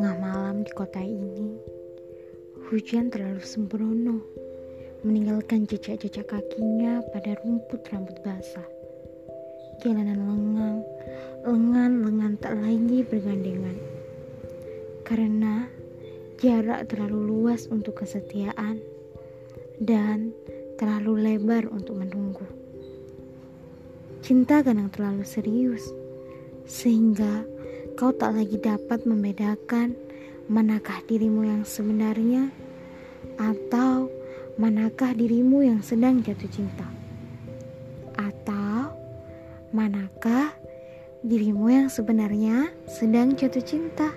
malam di kota ini, hujan terlalu sembrono, meninggalkan jejak-jejak kakinya pada rumput rambut basah. Jalanan lengang, lengan-lengan tak lagi bergandengan. Karena jarak terlalu luas untuk kesetiaan dan terlalu lebar untuk menunggu. Cinta kadang terlalu serius, sehingga kau tak lagi dapat membedakan manakah dirimu yang sebenarnya atau manakah dirimu yang sedang jatuh cinta atau manakah dirimu yang sebenarnya sedang jatuh cinta.